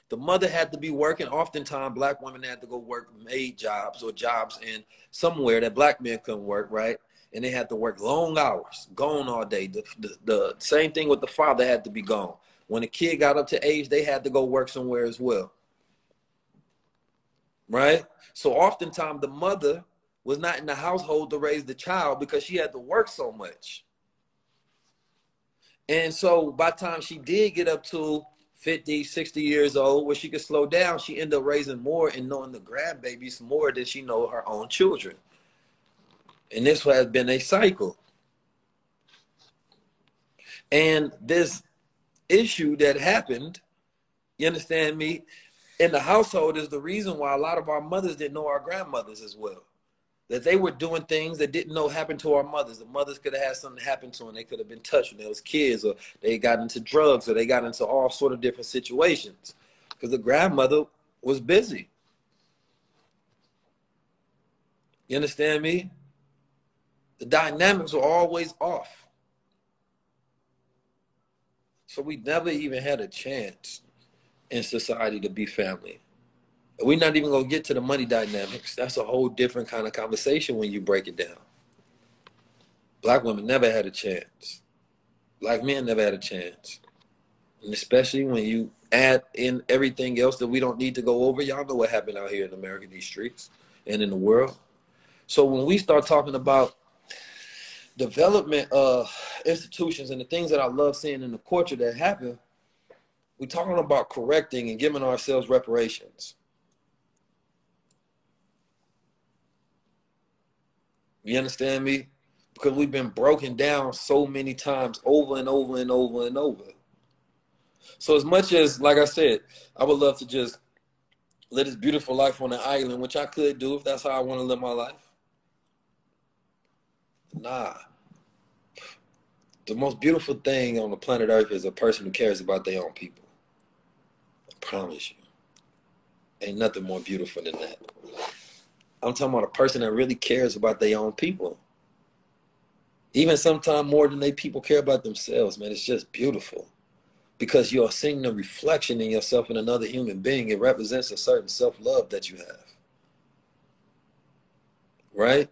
The mother had to be working. Oftentimes, black women had to go work maid jobs or jobs in somewhere that black men couldn't work, right? And they had to work long hours, gone all day. The, the, the same thing with the father had to be gone. When a kid got up to age, they had to go work somewhere as well. Right? So oftentimes the mother was not in the household to raise the child because she had to work so much. And so by the time she did get up to 50, 60 years old, where she could slow down, she ended up raising more and knowing the grandbabies more than she know her own children. And this has been a cycle. And this issue that happened, you understand me, in the household is the reason why a lot of our mothers didn't know our grandmothers as well that they were doing things that didn't know happened to our mothers. The mothers could have had something happen to them. They could have been touched when they was kids, or they got into drugs, or they got into all sort of different situations because the grandmother was busy. You understand me? The dynamics were always off. So we never even had a chance in society to be family. We're not even gonna get to the money dynamics. That's a whole different kind of conversation when you break it down. Black women never had a chance. Black men never had a chance. And especially when you add in everything else that we don't need to go over. Y'all know what happened out here in America, these streets, and in the world. So when we start talking about development of institutions and the things that I love seeing in the culture that happen, we're talking about correcting and giving ourselves reparations. You understand me? Because we've been broken down so many times over and over and over and over. So as much as, like I said, I would love to just live this beautiful life on an island, which I could do if that's how I want to live my life. Nah. The most beautiful thing on the planet Earth is a person who cares about their own people. Promise you. Ain't nothing more beautiful than that. I'm talking about a person that really cares about their own people. Even sometimes more than they people care about themselves, man. It's just beautiful. Because you're seeing the reflection in yourself in another human being. It represents a certain self-love that you have. Right?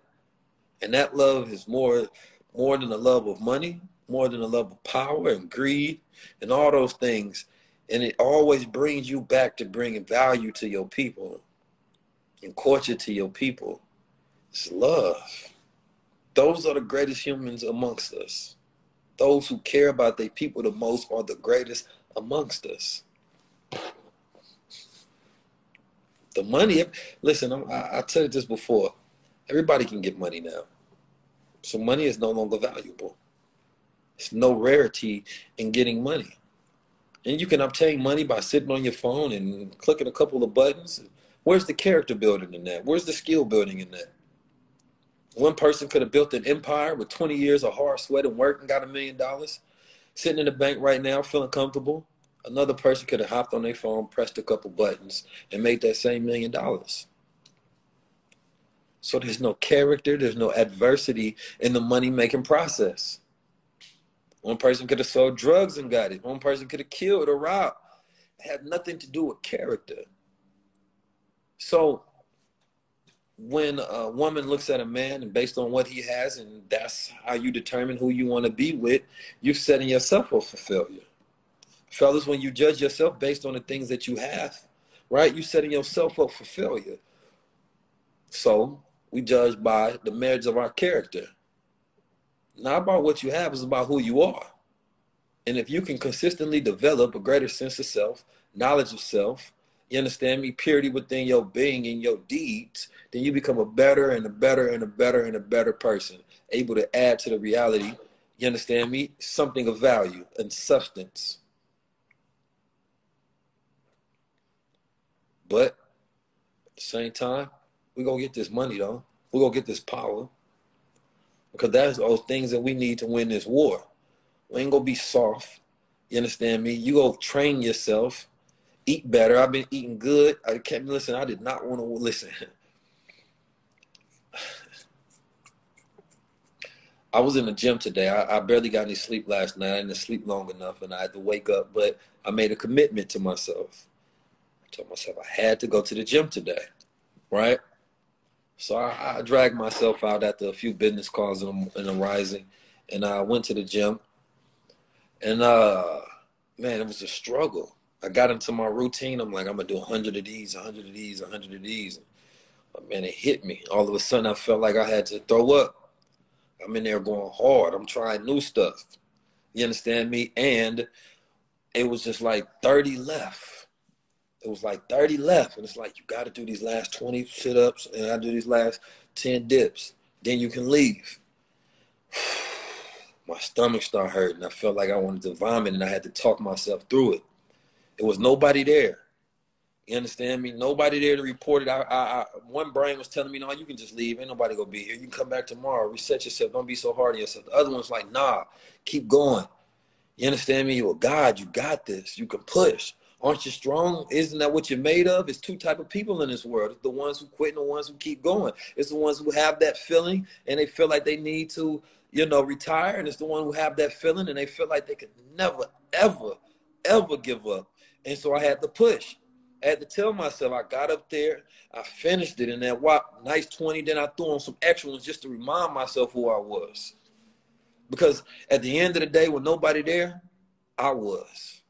And that love is more more than a love of money, more than a love of power and greed and all those things. And it always brings you back to bringing value to your people and culture to your people. It's love. Those are the greatest humans amongst us. Those who care about their people the most are the greatest amongst us. The money, listen, I, I you this before. Everybody can get money now. So money is no longer valuable. It's no rarity in getting money. And you can obtain money by sitting on your phone and clicking a couple of buttons Where's the character building in that? Where's the skill building in that? One person could have built an empire with 20 years of hard sweat and work and got a million dollars, sitting in the bank right now feeling comfortable. Another person could have hopped on their phone, pressed a couple buttons, and made that same million dollars. So there's no character, there's no adversity in the money making process. One person could have sold drugs and got it. One person could have killed or robbed. It had nothing to do with character. So when a woman looks at a man and based on what he has, and that's how you determine who you want to be with, you're setting yourself up for failure. Fellas, when you judge yourself based on the things that you have, right, you're setting yourself up for failure. So we judge by the merits of our character. Not about what you have, it's about who you are. And if you can consistently develop a greater sense of self, knowledge of self, you understand me? Purity within your being and your deeds, then you become a better and a better and a better and a better person, able to add to the reality. You understand me? Something of value and substance. But at the same time, we're gonna get this money though. We're gonna get this power. Because that's those things that we need to win this war. We ain't gonna be soft. You understand me? You go train yourself eat better. I've been eating good. I can't listen. I did not want to listen. I was in the gym today. I, I, barely got any sleep last night. I didn't sleep long enough, and I had to wake up. But I made a commitment to myself. I told myself I had to go to the gym today, right? So I, I dragged myself out after a few business calls in the rising, and I went to the gym. And uh, man, it was a struggle. I got into my routine. I'm like, I'm gonna do 100 of these, 100 of these, 100 of these. And, man, it hit me. All of a sudden, I felt like I had to throw up. I'm in there going hard. I'm trying new stuff. You understand me? And it was just like 30 left. It was like 30 left. And it's like, you got to do these last 20 sit ups and I do these last 10 dips. Then you can leave. My stomach started hurting. I felt like I wanted to vomit and I had to talk myself through it. It was nobody there. You understand me? Nobody there to report it. I, I, I, one brain was telling me, "No, you can just leave. Ain't nobody gonna be here. You can come back tomorrow. Reset yourself. Don't be so hard on yourself." The other one's like, "Nah, keep going." You understand me? You're God. You got this. You can push. Aren't you strong? Isn't that what you're made of? It's two type of people in this world. The ones who quit and the ones who keep going. It's the ones who have that feeling and they feel like they need to, you know, retire. And it's the one who have that feeling and they feel like they could never, ever, ever give up. And so I had to push. I had to tell myself I got up there, I finished it in that wop, nice 20, then I threw on some extra ones just to remind myself who I was. Because at the end of the day, with nobody there, I was.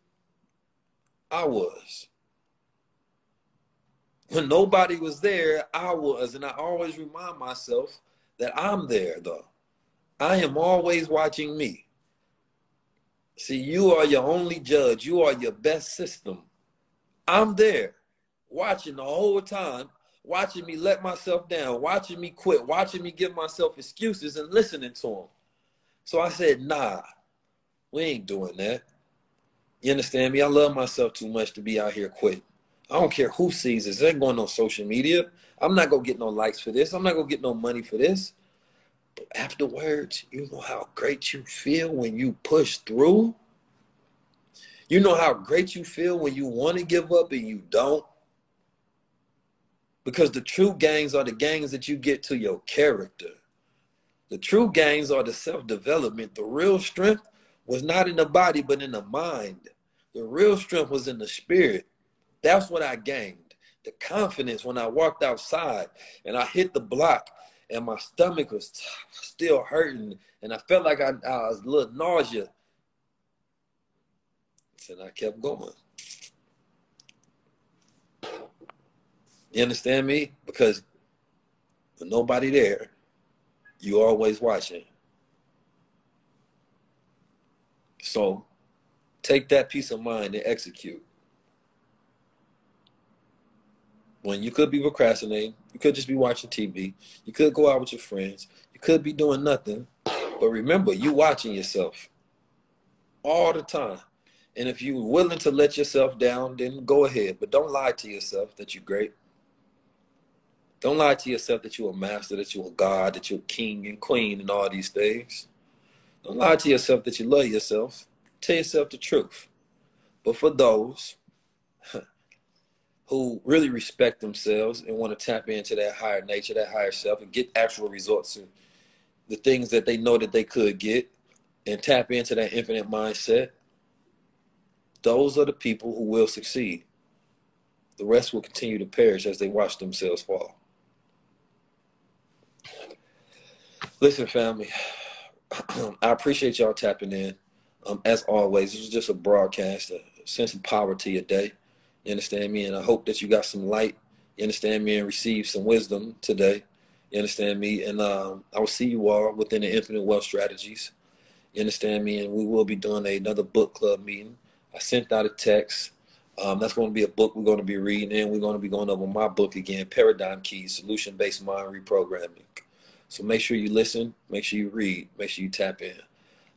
I was. When nobody was there, I was. And I always remind myself that I'm there, though. I am always watching me. See, you are your only judge. You are your best system. I'm there watching the whole time, watching me let myself down, watching me quit, watching me give myself excuses and listening to them. So I said, nah, we ain't doing that. You understand me? I love myself too much to be out here quitting. I don't care who sees this. It ain't going on social media. I'm not gonna get no likes for this. I'm not gonna get no money for this. But afterwards, you know how great you feel when you push through. You know how great you feel when you want to give up and you don't. Because the true gains are the gains that you get to your character. The true gains are the self development. The real strength was not in the body, but in the mind. The real strength was in the spirit. That's what I gained. The confidence when I walked outside and I hit the block and my stomach was still hurting and I felt like I, I was a little nausea. And I kept going. You understand me? Because with nobody there, you always watching. So take that peace of mind and execute. When you could be procrastinating, you could just be watching TV, you could go out with your friends, you could be doing nothing. But remember, you watching yourself all the time. And if you're willing to let yourself down, then go ahead. But don't lie to yourself that you're great. Don't lie to yourself that you're a master, that you're a God, that you're king and queen and all these things. Don't lie to yourself that you love yourself. Tell yourself the truth. But for those who really respect themselves and want to tap into that higher nature, that higher self, and get actual results and the things that they know that they could get and tap into that infinite mindset, those are the people who will succeed. The rest will continue to perish as they watch themselves fall. Listen, family, I appreciate y'all tapping in. Um, as always, this was just a broadcast, a sense of power to your day. You understand me? And I hope that you got some light. You understand me? And receive some wisdom today. You understand me? And um, I will see you all within the Infinite Wealth Strategies. You understand me? And we will be doing another book club meeting. I sent out a text. Um, that's going to be a book we're going to be reading, and we're going to be going over my book again, Paradigm Keys, Solution Based Mind Reprogramming. So make sure you listen, make sure you read, make sure you tap in.